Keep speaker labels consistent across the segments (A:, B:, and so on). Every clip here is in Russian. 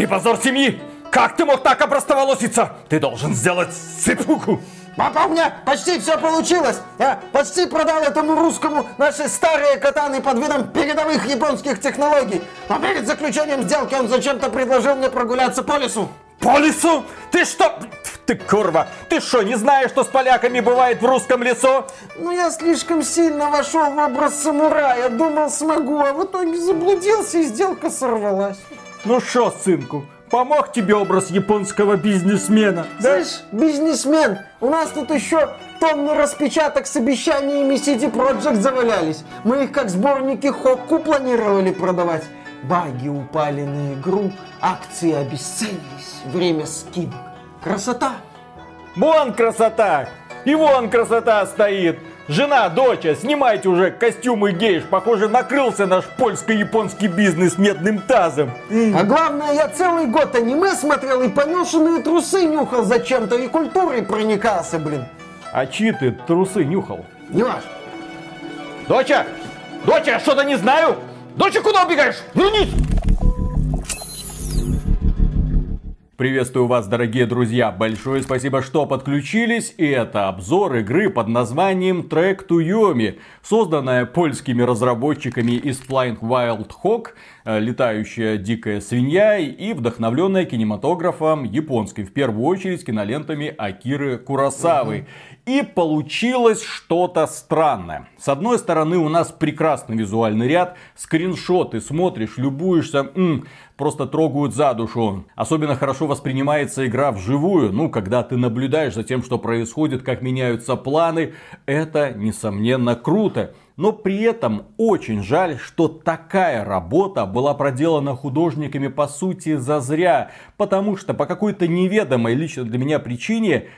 A: Ты позор семьи! Как ты мог так опростоволоситься? Ты должен сделать сыпуку!
B: Папа, у меня почти все получилось. Я почти продал этому русскому наши старые катаны под видом передовых японских технологий. Но перед заключением сделки он зачем-то предложил мне прогуляться по лесу.
A: По лесу? Ты что? Ты курва! Ты что, не знаешь, что с поляками бывает в русском лесу?
B: Ну, я слишком сильно вошел в образ самурая. Думал, смогу, а в итоге заблудился и сделка сорвалась.
A: Ну что, сынку, помог тебе образ японского бизнесмена?
B: Да? Слышь, бизнесмен, у нас тут еще тонны распечаток с обещаниями CD Projekt завалялись. Мы их как сборники Хокку планировали продавать. Баги упали на игру, акции обесценились, время скидок. Красота!
A: Вон красота! И вон красота стоит! Жена, доча, снимайте уже костюмы гейш. Похоже, накрылся наш польско-японский бизнес медным тазом.
B: А главное, я целый год аниме смотрел и поношенные трусы нюхал зачем-то и культурой проникался, блин.
A: А чьи ты трусы нюхал?
B: Не ваш.
A: Доча! Доча, я что-то не знаю! Доча, куда убегаешь? Вернись! Приветствую вас, дорогие друзья. Большое спасибо, что подключились. И это обзор игры под названием Track to Yomi, созданная польскими разработчиками из Flying Wild Hawk, летающая дикая свинья и вдохновленная кинематографом японским, в первую очередь кинолентами Акиры Курасавы. И получилось что-то странное. С одной стороны, у нас прекрасный визуальный ряд, скриншоты, смотришь, любуешься, м, просто трогают за душу. Особенно хорошо воспринимается игра вживую, ну, когда ты наблюдаешь за тем, что происходит, как меняются планы, это, несомненно, круто. Но при этом очень жаль, что такая работа была проделана художниками по сути зазря, потому что по какой-то неведомой лично для меня причине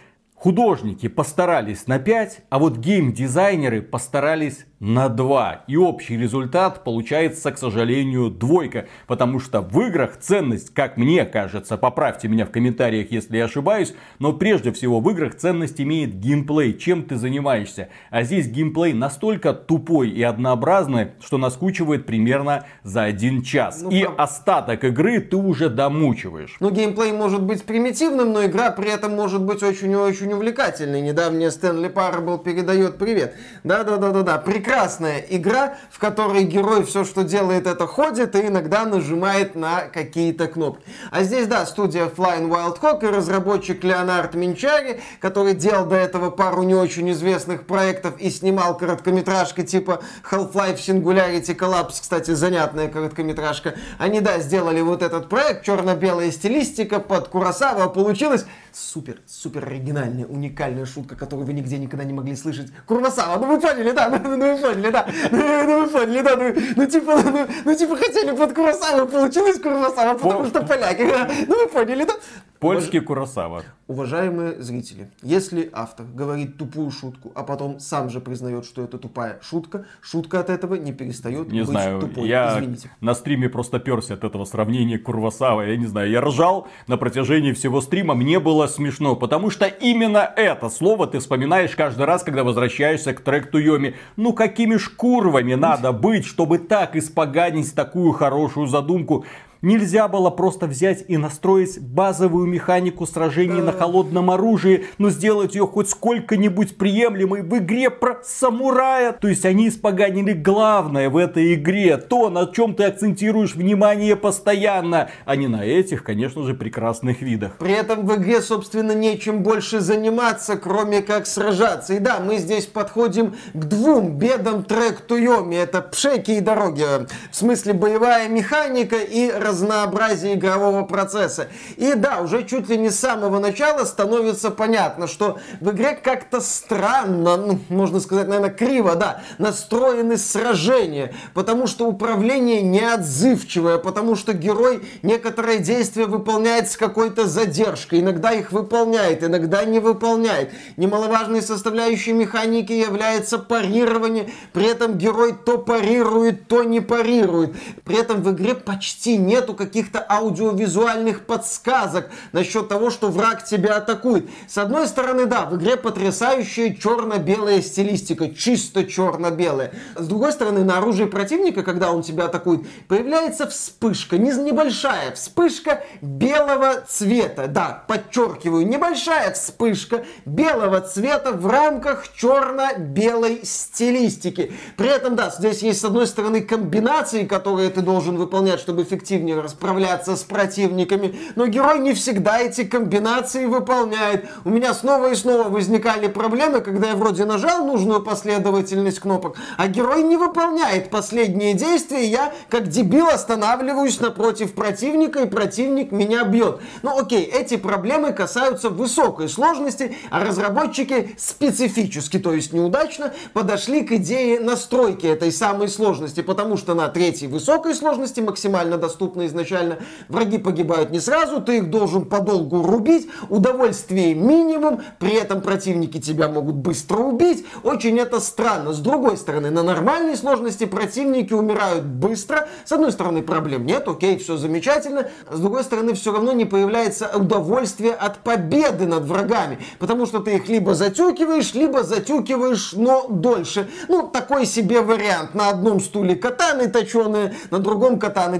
A: Художники постарались на 5, а вот геймдизайнеры постарались на 2. И общий результат получается, к сожалению, двойка. Потому что в играх ценность, как мне кажется, поправьте меня в комментариях, если я ошибаюсь, но прежде всего в играх ценность имеет геймплей, чем ты занимаешься. А здесь геймплей настолько тупой и однообразный, что наскучивает примерно за один час. Ну, и прав... остаток игры ты уже домучиваешь.
B: Ну, геймплей может быть примитивным, но игра при этом может быть очень-очень увлекательной. Недавняя Стэнли Парабл передает привет. Да-да-да-да-да, прекрасно прекрасная игра, в которой герой все, что делает, это ходит и иногда нажимает на какие-то кнопки. А здесь, да, студия Flying Wild Hawk и разработчик Леонард Минчари, который делал до этого пару не очень известных проектов и снимал короткометражки типа Half-Life Singularity Collapse, кстати, занятная короткометражка. Они, да, сделали вот этот проект, черно-белая стилистика под Курасава, получилось супер, супер оригинальная, уникальная шутка, которую вы нигде никогда не могли слышать. Курасава, ну вы поняли, да, ну, ну, поняли, да, ну, ну вы поняли, да, ну, ну типа, ну, ну типа хотели под Курасава, получилось Курасава, потому что поляки, ну вы поняли, да.
A: Польский Курасава.
B: Уважаемые зрители, если автор говорит тупую шутку, а потом сам же признает, что это тупая шутка, шутка от этого не перестает
A: не
B: быть
A: знаю,
B: тупой.
A: Я
B: Извините.
A: на стриме просто перся от этого сравнения Курвасава. Я не знаю, я ржал на протяжении всего стрима. Мне было смешно, потому что именно это слово ты вспоминаешь каждый раз, когда возвращаешься к трек Туйоми. Ну какими шкурвами надо быть, чтобы так испоганить такую хорошую задумку? Нельзя было просто взять и настроить базовую механику сражений на холодном оружии, но сделать ее хоть сколько-нибудь приемлемой в игре про самурая. То есть они испоганили главное в этой игре, то, на чем ты акцентируешь внимание постоянно, а не на этих, конечно же, прекрасных видах.
B: При этом в игре, собственно, нечем больше заниматься, кроме как сражаться. И да, мы здесь подходим к двум бедам трек Туйоми. Это пшеки и дороги. В смысле боевая механика и разнообразие игрового процесса. И да, уже чуть ли не с самого начала становится понятно, что в игре как-то странно, ну, можно сказать, наверное, криво, да, настроены сражения, потому что управление неотзывчивое, потому что герой некоторые действия выполняет с какой-то задержкой, иногда их выполняет, иногда не выполняет. Немаловажной составляющей механики является парирование, при этом герой то парирует, то не парирует. При этом в игре почти нет нету каких-то аудиовизуальных подсказок насчет того, что враг тебя атакует. С одной стороны, да, в игре потрясающая черно-белая стилистика, чисто черно-белая. С другой стороны, на оружии противника, когда он тебя атакует, появляется вспышка, не небольшая вспышка белого цвета. Да, подчеркиваю, небольшая вспышка белого цвета в рамках черно-белой стилистики. При этом, да, здесь есть, с одной стороны, комбинации, которые ты должен выполнять, чтобы эффективнее расправляться с противниками, но герой не всегда эти комбинации выполняет. У меня снова и снова возникали проблемы, когда я вроде нажал нужную последовательность кнопок, а герой не выполняет последние действия, я, как дебил, останавливаюсь напротив противника, и противник меня бьет. Ну окей, эти проблемы касаются высокой сложности, а разработчики специфически, то есть неудачно, подошли к идее настройки этой самой сложности, потому что на третьей высокой сложности, максимально доступной изначально, враги погибают не сразу, ты их должен подолгу рубить, удовольствие минимум, при этом противники тебя могут быстро убить. Очень это странно. С другой стороны, на нормальной сложности противники умирают быстро. С одной стороны, проблем нет, окей, все замечательно. С другой стороны, все равно не появляется удовольствие от победы над врагами, потому что ты их либо затюкиваешь, либо затюкиваешь, но дольше. Ну, такой себе вариант. На одном стуле катаны точеные, на другом катаны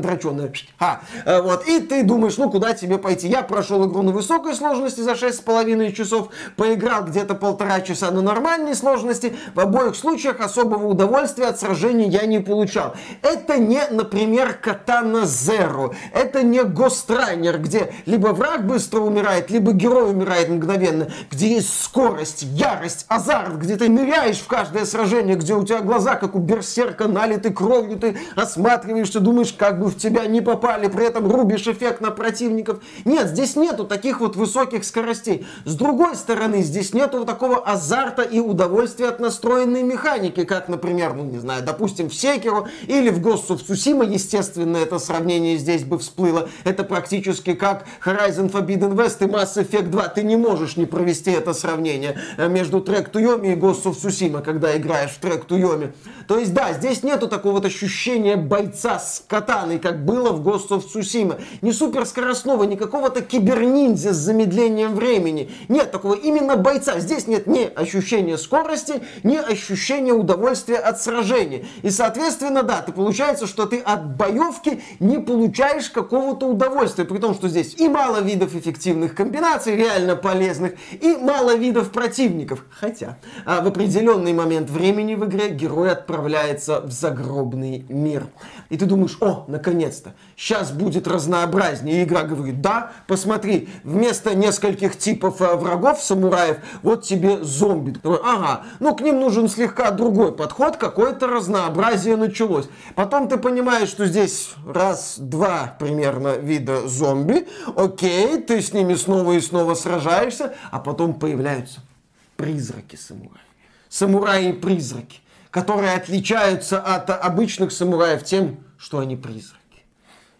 B: дроченые. А, вот. И ты думаешь, ну, куда тебе пойти? Я прошел игру на высокой сложности за 6,5 часов, поиграл где-то полтора часа на нормальной сложности. В обоих случаях особого удовольствия от сражений я не получал. Это не, например, Катана Zero. Это не Гострайнер, где либо враг быстро умирает, либо герой умирает мгновенно, где есть скорость, ярость, азарт, где ты ныряешь в каждое сражение, где у тебя глаза, как у берсерка, налиты кровью, ты осматриваешься, думаешь, как бы в тебя не попали, при этом рубишь эффект на противников. Нет, здесь нету таких вот высоких скоростей. С другой стороны, здесь нету такого азарта и удовольствия от настроенной механики, как, например, ну, не знаю, допустим, в Секеру или в Ghost of Tsushima, естественно, это сравнение здесь бы всплыло. Это практически как Horizon Forbidden West и Mass Effect 2. Ты не можешь не провести это сравнение э, между to Yomi и Ghost of Tsushima, когда играешь в to Yomi. То есть, да, здесь нету такого вот ощущения бойца с катаной, как было в Ghost of Tsushima. Не суперскоростного, не какого-то киберниндзя с замедлением времени. Нет такого именно бойца. Здесь нет ни ощущения скорости, ни ощущения удовольствия от сражения. И, соответственно, да, ты получается, что ты от боевки не получаешь какого-то удовольствия. При том, что здесь и мало видов эффективных комбинаций, реально полезных, и мало видов противников. Хотя а, в определенный момент времени в игре герой отправляется в загробный мир. И ты думаешь, о, наконец-то, сейчас будет разнообразнее. И игра говорит, да, посмотри, вместо нескольких типов а, врагов, самураев, вот тебе зомби. Ага, ну к ним нужен слегка другой подход, какое-то разнообразие началось. Потом ты понимаешь, что здесь раз-два примерно вида зомби, окей, ты с ними снова и снова сражаешься, а потом появляются призраки самураев. Самураи-призраки, которые отличаются от обычных самураев тем, что они призраки.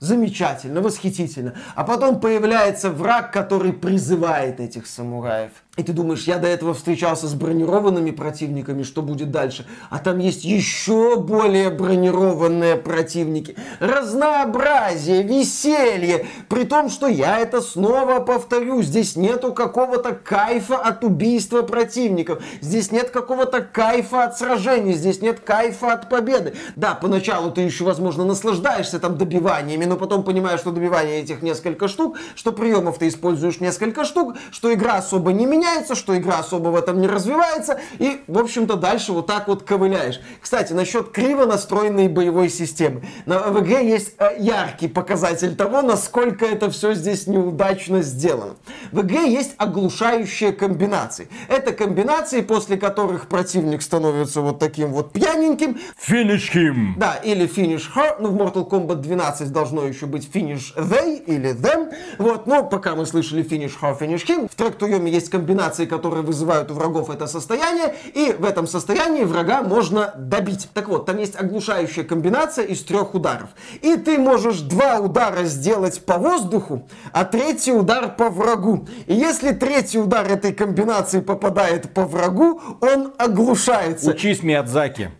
B: Замечательно, восхитительно. А потом появляется враг, который призывает этих самураев. И ты думаешь, я до этого встречался с бронированными противниками, что будет дальше? А там есть еще более бронированные противники. Разнообразие, веселье. При том, что я это снова повторю. Здесь нету какого-то кайфа от убийства противников. Здесь нет какого-то кайфа от сражений. Здесь нет кайфа от победы. Да, поначалу ты еще, возможно, наслаждаешься там добиваниями, но потом понимаешь, что добивание этих несколько штук, что приемов ты используешь несколько штук, что игра особо не меняется меняется, что игра особо в этом не развивается, и, в общем-то, дальше вот так вот ковыляешь. Кстати, насчет криво настроенной боевой системы. На, в игре есть э, яркий показатель того, насколько это все здесь неудачно сделано. В игре есть оглушающие комбинации. Это комбинации, после которых противник становится вот таким вот пьяненьким.
A: Finish him!
B: Да, или finish her. Ну, в Mortal Kombat 12 должно еще быть finish they или them. Вот, но пока мы слышали finish her, finish him. В Yomi есть комбинация комбинации, которые вызывают у врагов это состояние, и в этом состоянии врага можно добить. Так вот, там есть оглушающая комбинация из трех ударов. И ты можешь два удара сделать по воздуху, а третий удар по врагу. И если третий удар этой комбинации попадает по врагу, он оглушается.
A: Учись, Миядзаки.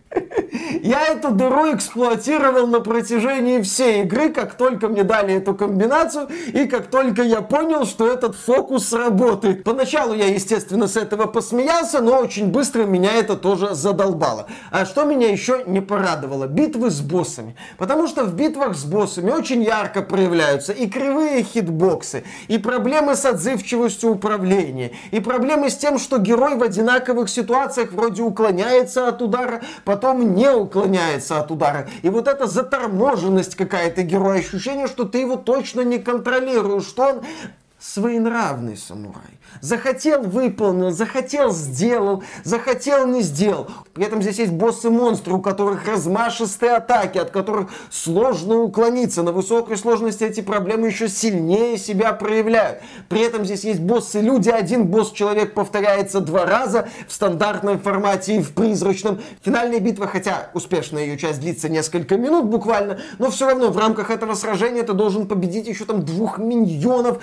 B: Я эту дыру эксплуатировал на протяжении всей игры, как только мне дали эту комбинацию, и как только я понял, что этот фокус работает. Поначалу я, естественно, с этого посмеялся, но очень быстро меня это тоже задолбало. А что меня еще не порадовало? Битвы с боссами. Потому что в битвах с боссами очень ярко проявляются и кривые хитбоксы, и проблемы с отзывчивостью управления, и проблемы с тем, что герой в одинаковых ситуациях вроде уклоняется от удара, потом не уклоняется от удара. И вот эта заторможенность какая-то героя, ощущение, что ты его точно не контролируешь, что он своенравный самурай. Захотел, выполнил, захотел, сделал, захотел, не сделал. При этом здесь есть боссы-монстры, у которых размашистые атаки, от которых сложно уклониться. На высокой сложности эти проблемы еще сильнее себя проявляют. При этом здесь есть боссы-люди. Один босс-человек повторяется два раза в стандартном формате и в призрачном. Финальная битва, хотя успешная ее часть длится несколько минут буквально, но все равно в рамках этого сражения ты должен победить еще там двух миньонов.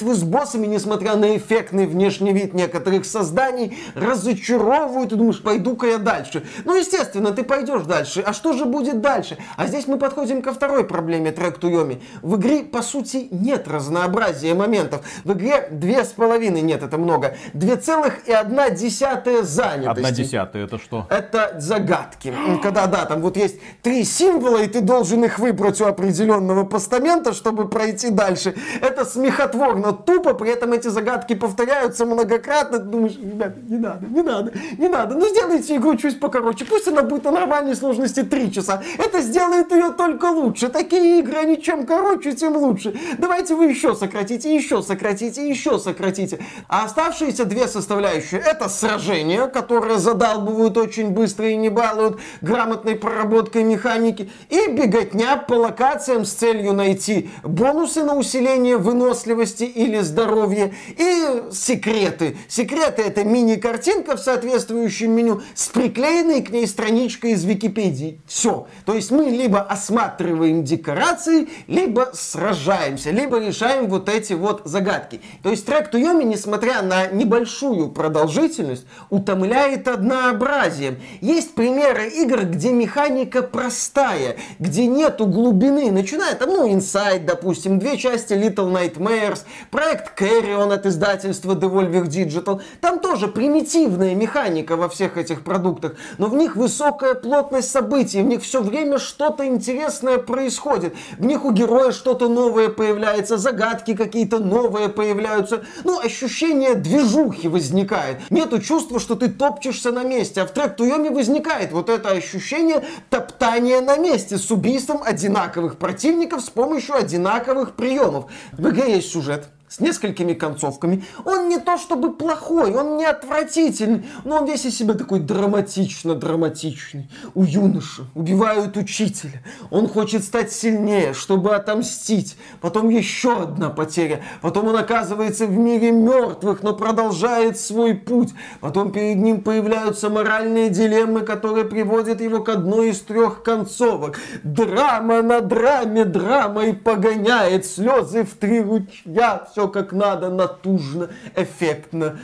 B: Битвы с боссами, несмотря на эффектный внешний вид некоторых созданий разочаровывают, и думаешь, пойду-ка я дальше. Ну, естественно, ты пойдешь дальше. А что же будет дальше? А здесь мы подходим ко второй проблеме трек Туйоми. В игре, по сути, нет разнообразия моментов. В игре две с половиной, нет, это много, две целых и одна десятая занятости.
A: Одна десятая, это что?
B: Это загадки. Когда, да, там вот есть три символа, и ты должен их выбрать у определенного постамента, чтобы пройти дальше. Это смехотворно тупо, при этом эти загадки повторяются многократно, ты думаешь, ребята, не надо, не надо, не надо, ну сделайте игру чуть покороче, пусть она будет на нормальной сложности 3 часа, это сделает ее только лучше, такие игры, они чем короче, тем лучше, давайте вы еще сократите, еще сократите, еще сократите. А оставшиеся две составляющие, это сражения, которые задалбывают очень быстро и не балуют грамотной проработкой механики, и беготня по локациям с целью найти бонусы на усиление выносливости или здоровья, и секреты. Секреты это мини-картинка в соответствующем меню с приклеенной к ней страничкой из Википедии. Все. То есть мы либо осматриваем декорации, либо сражаемся, либо решаем вот эти вот загадки. То есть трек Туйоми, несмотря на небольшую продолжительность, утомляет однообразием. Есть примеры игр, где механика простая, где нету глубины. Начиная там, ну, Inside, допустим, две части Little Nightmares, проект Carrion от издательства Devolver Digital. Там тоже примитивная механика во всех этих продуктах, но в них высокая плотность событий, в них все время что-то интересное происходит. В них у героя что-то новое появляется, загадки какие-то новые появляются. Ну, ощущение движухи возникает. Нету чувства, что ты топчешься на месте, а в трек Туйоми возникает вот это ощущение топтания на месте с убийством одинаковых противников с помощью одинаковых приемов. В игре есть сюжет, с несколькими концовками. Он не то чтобы плохой, он не отвратительный, но он весь из себя такой драматично-драматичный. У юноши убивают учителя. Он хочет стать сильнее, чтобы отомстить. Потом еще одна потеря. Потом он оказывается в мире мертвых, но продолжает свой путь. Потом перед ним появляются моральные дилеммы, которые приводят его к одной из трех концовок. Драма на драме, драма и погоняет слезы в три ручья. Все все как надо, натужно, эффектно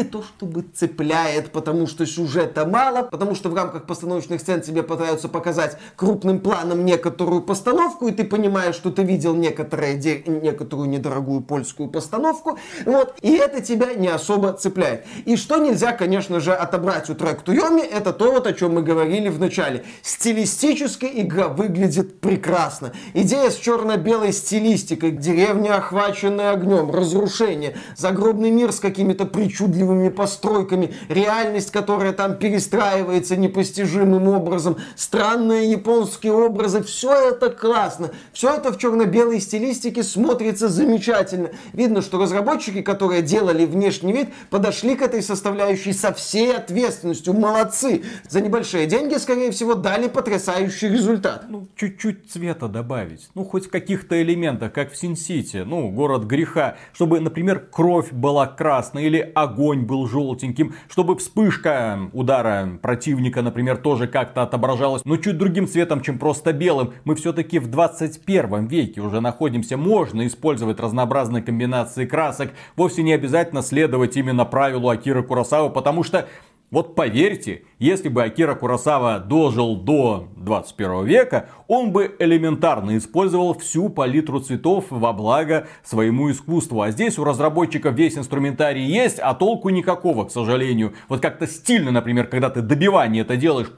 B: не то чтобы цепляет, потому что сюжета мало, потому что в рамках постановочных сцен тебе пытаются показать крупным планом некоторую постановку, и ты понимаешь, что ты видел некоторые, некоторую недорогую польскую постановку, вот, и это тебя не особо цепляет. И что нельзя, конечно же, отобрать у трек Туйоми, это то, вот, о чем мы говорили в начале. Стилистически игра выглядит прекрасно. Идея с черно-белой стилистикой, деревня, охваченная огнем, разрушение, загробный мир с какими-то причудливыми причудливыми постройками, реальность, которая там перестраивается непостижимым образом, странные японские образы, все это классно, все это в черно-белой стилистике смотрится замечательно. Видно, что разработчики, которые делали внешний вид, подошли к этой составляющей со всей ответственностью, молодцы. За небольшие деньги, скорее всего, дали потрясающий результат.
A: Ну, чуть-чуть цвета добавить, ну, хоть в каких-то элементах, как в Син-Сити, ну, город греха, чтобы, например, кровь была красной или огонь огонь был желтеньким, чтобы вспышка удара противника, например, тоже как-то отображалась, но чуть другим цветом, чем просто белым. Мы все-таки в 21 веке уже находимся, можно использовать разнообразные комбинации красок, вовсе не обязательно следовать именно правилу Акиры Курасавы, потому что Вот поверьте, если бы Акира Курасава дожил до 21 века, он бы элементарно использовал всю палитру цветов во благо своему искусству. А здесь у разработчиков весь инструментарий есть, а толку никакого, к сожалению. Вот как-то стильно, например, когда ты добивание это делаешь,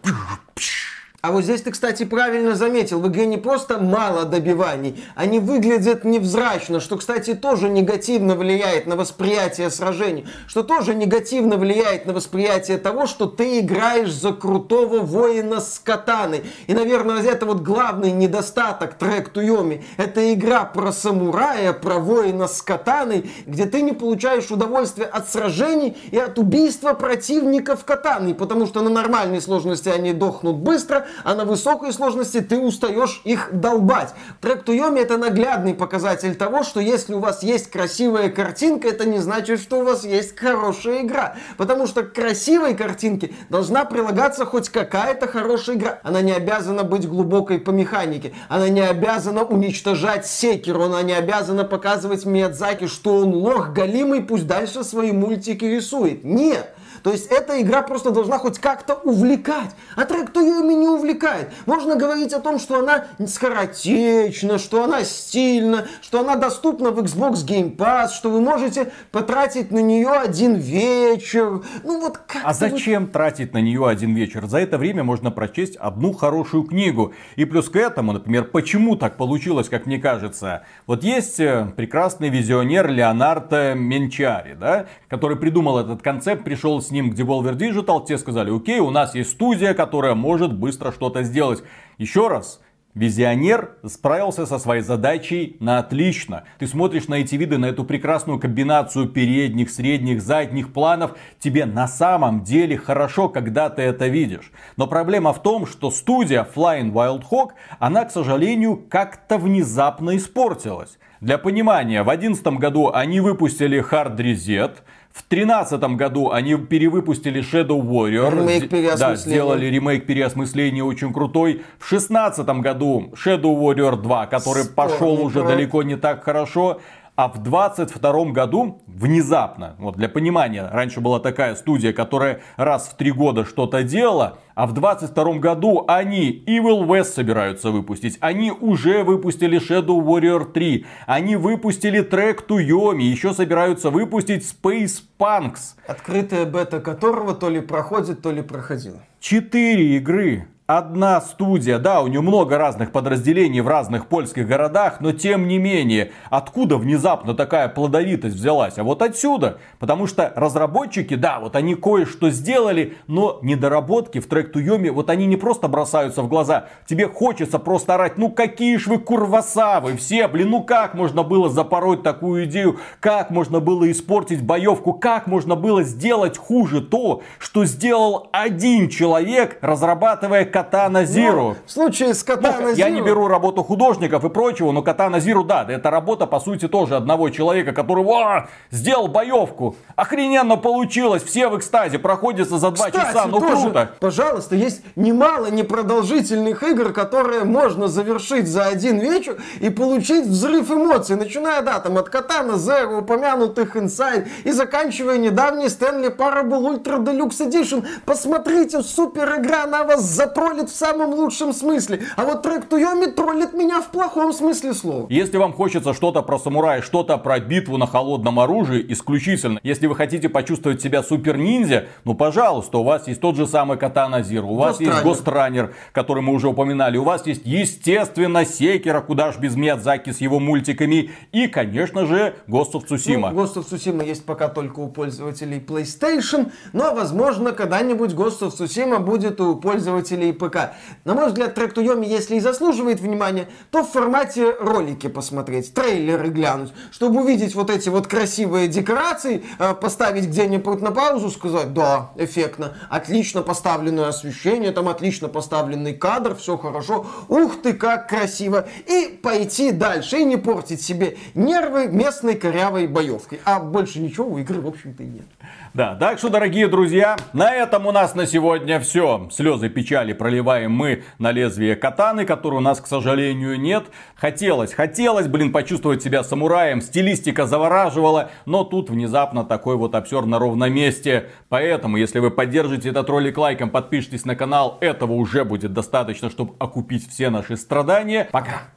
B: а вот здесь ты, кстати, правильно заметил, в игре не просто мало добиваний, они выглядят невзрачно, что, кстати, тоже негативно влияет на восприятие сражений, что тоже негативно влияет на восприятие того, что ты играешь за крутого воина с катаной. И, наверное, это вот главный недостаток трек Туйоми. Это игра про самурая, про воина с катаной, где ты не получаешь удовольствие от сражений и от убийства противников катаной, потому что на нормальной сложности они дохнут быстро, а на высокой сложности ты устаешь их долбать. Трек Туйоми это наглядный показатель того, что если у вас есть красивая картинка, это не значит, что у вас есть хорошая игра. Потому что к красивой картинке должна прилагаться хоть какая-то хорошая игра. Она не обязана быть глубокой по механике. Она не обязана уничтожать секеру. Она не обязана показывать Миядзаки, что он лох галимый, пусть дальше свои мультики рисует. Нет. То есть эта игра просто должна хоть как-то увлекать. А трек Тойоми не увлекает. Можно говорить о том, что она скоротечна, что она стильна, что она доступна в Xbox Game Pass, что вы можете потратить на нее один вечер. Ну вот как
A: А зачем вот... тратить на нее один вечер? За это время можно прочесть одну хорошую книгу. И плюс к этому, например, почему так получилось, как мне кажется. Вот есть э, прекрасный визионер Леонардо Менчари, да, который придумал этот концепт, пришел с ним к Devolver Digital, те сказали, окей, у нас есть студия, которая может быстро что-то сделать. Еще раз, Визионер справился со своей задачей на отлично. Ты смотришь на эти виды, на эту прекрасную комбинацию передних, средних, задних планов. Тебе на самом деле хорошо, когда ты это видишь. Но проблема в том, что студия Flying Wild Hog, она, к сожалению, как-то внезапно испортилась. Для понимания, в 2011 году они выпустили Hard Reset, в тринадцатом году они перевыпустили Shadow Warrior.
B: Ремейк
A: Да, сделали ремейк переосмысления очень крутой. В шестнадцатом году Shadow Warrior 2, который Спорный пошел уже проект. далеко не так хорошо. А в 22 году внезапно, вот для понимания, раньше была такая студия, которая раз в три года что-то делала, а в 22 году они Evil West собираются выпустить. Они уже выпустили Shadow Warrior 3. Они выпустили трек Туйоми. Еще собираются выпустить Space Punks.
B: Открытая бета которого то ли проходит, то ли проходила.
A: Четыре игры одна студия. Да, у нее много разных подразделений в разных польских городах, но тем не менее, откуда внезапно такая плодовитость взялась? А вот отсюда. Потому что разработчики, да, вот они кое-что сделали, но недоработки в трек Туйоми, вот они не просто бросаются в глаза. Тебе хочется просто орать, ну какие ж вы курвасавы все, блин, ну как можно было запороть такую идею? Как можно было испортить боевку? Как можно было сделать хуже то, что сделал один человек, разрабатывая Катана Зиру. Ну,
B: в случае с Катана Зиру...
A: Я не беру работу художников и прочего, но Катана Зиру, да, это работа, по сути, тоже одного человека, который О, сделал боевку. Охрененно получилось, все в экстазе, проходится за два
B: Кстати,
A: часа, ну
B: тоже,
A: круто.
B: Пожалуйста, есть немало непродолжительных игр, которые можно завершить за один вечер и получить взрыв эмоций, начиная, да, там, от Катана Zero, упомянутых Inside, и заканчивая недавний Stanley Parable Ultra Deluxe Edition. Посмотрите, супер игра, на вас затруднит троллит в самом лучшем смысле. А вот трек Туйоми троллит меня в плохом смысле слова.
A: Если вам хочется что-то про самурая, что-то про битву на холодном оружии, исключительно. Если вы хотите почувствовать себя супер ниндзя, ну пожалуйста, у вас есть тот же самый Катана Зиру, у вас есть Гостранер, который мы уже упоминали, у вас есть, естественно, Секера, куда ж без Миядзаки с его мультиками, и, конечно же, Ghost of Tsushima.
B: Ну, Ghost of Tsushima есть пока только у пользователей PlayStation, но, возможно, когда-нибудь Ghost of Tsushima будет у пользователей и ПК. На мой взгляд, трек Туйоми, если и заслуживает внимания, то в формате ролики посмотреть, трейлеры глянуть, чтобы увидеть вот эти вот красивые декорации, э, поставить где-нибудь на паузу, сказать, да, эффектно, отлично поставленное освещение, там отлично поставленный кадр, все хорошо, ух ты, как красиво, и пойти дальше, и не портить себе нервы местной корявой боевкой. А больше ничего у игры, в общем-то, и нет.
A: Да, так что, дорогие друзья, на этом у нас на сегодня все. Слезы, печали, проливаем мы на лезвие катаны, которой у нас, к сожалению, нет. Хотелось, хотелось, блин, почувствовать себя самураем, стилистика завораживала, но тут внезапно такой вот обсер на ровном месте. Поэтому, если вы поддержите этот ролик лайком, подпишитесь на канал, этого уже будет достаточно, чтобы окупить все наши страдания. Пока!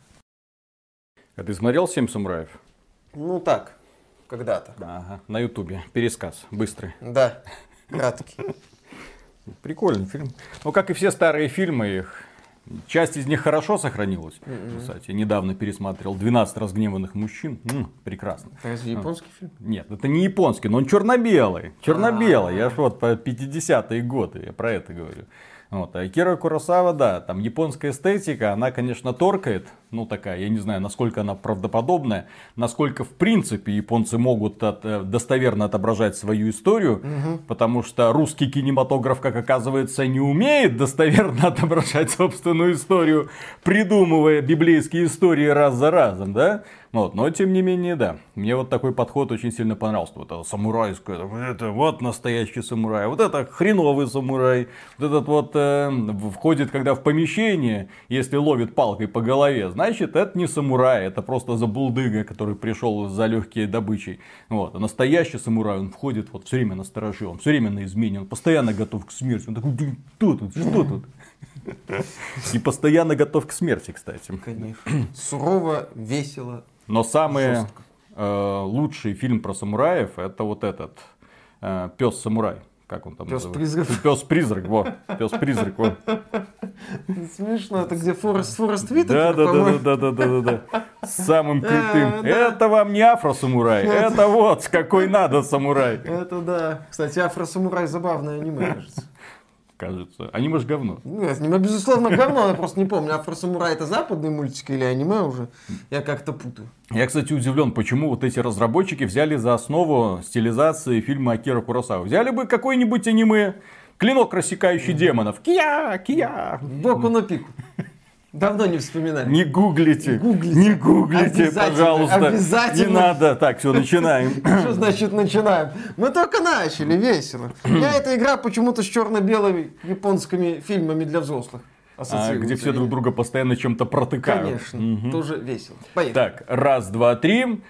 A: А ты смотрел «Семь самураев»?
B: Ну так, когда-то.
A: Ага, на ютубе. Пересказ, быстрый.
B: Да, краткий.
A: Прикольный фильм. Ну, как и все старые фильмы их, Часть из них хорошо сохранилась. Mm-hmm. Кстати, недавно пересматривал 12 разгневанных мужчин. М-м, прекрасно.
B: Это разве японский фильм?
A: Нет, это не японский, но он черно-белый. Черно-белый. Я ж вот по 50-е годы, я про это говорю. Вот. А Кира Куросава, да, там японская эстетика, она, конечно, торкает, ну такая, я не знаю, насколько она правдоподобная, насколько в принципе японцы могут от, э, достоверно отображать свою историю, угу. потому что русский кинематограф, как оказывается, не умеет достоверно отображать собственную историю, придумывая библейские истории раз за разом, да? Вот, но тем не менее, да. Мне вот такой подход очень сильно понравился. Вот это самурайское, это вот настоящий самурай, вот это хреновый самурай. Вот этот вот э, входит, когда в помещение, если ловит палкой по голове, значит это не самурай, это просто забулдыга, который пришел за легкие добычей. Вот. А настоящий самурай, он входит вот все время на стороже, он все время на измене, он постоянно готов к смерти. Он такой, что тут, что тут? И постоянно готов к смерти, кстати.
B: Конечно. Сурово, весело,
A: но самый э, лучший фильм про самураев это вот этот э, пес самурай. Как он там
B: Пес-призрак.
A: Пес-призрак, вот. Пес-призрак, вот.
B: Смешно, это где Форест Форест Витер?
A: Да, да, да, да, да, да, да, да. Самым крутым. Это вам не афро-самурай, это вот какой надо самурай.
B: Это да. Кстати, афро-самурай забавное аниме, кажется
A: кажется. Аниме же говно.
B: Нет, аниме, безусловно, говно, я просто не помню. Афросамурай это западный мультик или аниме уже? Я как-то путаю.
A: Я, кстати, удивлен, почему вот эти разработчики взяли за основу стилизации фильма Акира Куросава. Взяли бы какой-нибудь аниме, клинок рассекающий демонов. Кия, кия.
B: Боку но Пико. Давно не вспоминали.
A: Не гуглите. гуглите. Не гуглите, пожалуйста. Обязательно. Не надо. Так, все, начинаем.
B: Что значит начинаем? Мы только начали, весело. Я эта игра почему-то с черно-белыми японскими фильмами для взрослых.
A: А, где все друг друга постоянно чем-то протыкают.
B: Конечно, угу. тоже весело.
A: Поехали. Так, раз, два, три.